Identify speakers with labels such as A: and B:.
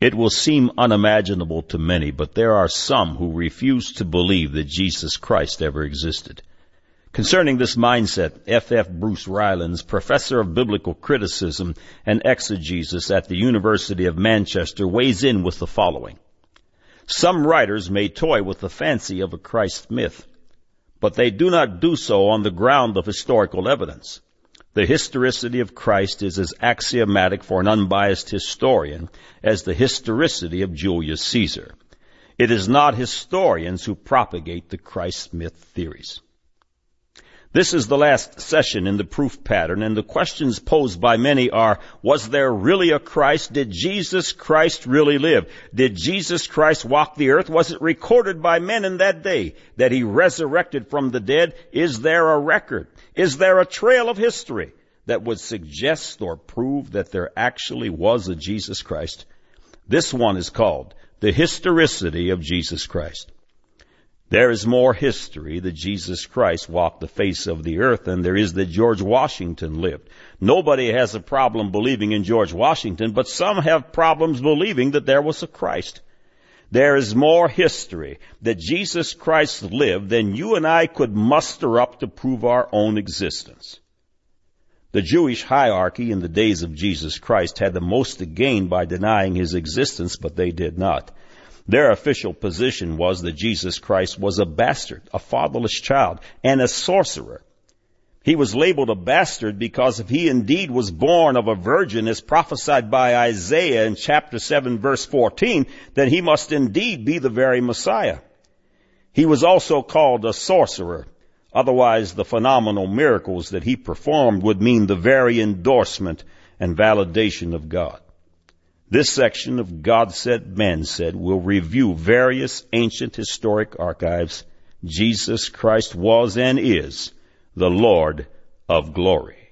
A: It will seem unimaginable to many, but there are some who refuse to believe that Jesus Christ ever existed. Concerning this mindset, F. F. Bruce Rylands, professor of biblical criticism and exegesis at the University of Manchester, weighs in with the following. Some writers may toy with the fancy of a Christ myth, but they do not do so on the ground of historical evidence. The historicity of Christ is as axiomatic for an unbiased historian as the historicity of Julius Caesar. It is not historians who propagate the Christ myth theories. This is the last session in the proof pattern, and the questions posed by many are, was there really a Christ? Did Jesus Christ really live? Did Jesus Christ walk the earth? Was it recorded by men in that day that he resurrected from the dead? Is there a record? Is there a trail of history that would suggest or prove that there actually was a Jesus Christ? This one is called the historicity of Jesus Christ. There is more history that Jesus Christ walked the face of the earth than there is that George Washington lived. Nobody has a problem believing in George Washington, but some have problems believing that there was a Christ. There is more history that Jesus Christ lived than you and I could muster up to prove our own existence. The Jewish hierarchy in the days of Jesus Christ had the most to gain by denying his existence, but they did not. Their official position was that Jesus Christ was a bastard, a fatherless child, and a sorcerer. He was labeled a bastard because if he indeed was born of a virgin as prophesied by Isaiah in chapter 7 verse 14, then he must indeed be the very Messiah. He was also called a sorcerer. Otherwise, the phenomenal miracles that he performed would mean the very endorsement and validation of God. This section of God Said, Man Said will review various ancient historic archives. Jesus Christ was and is the Lord of glory.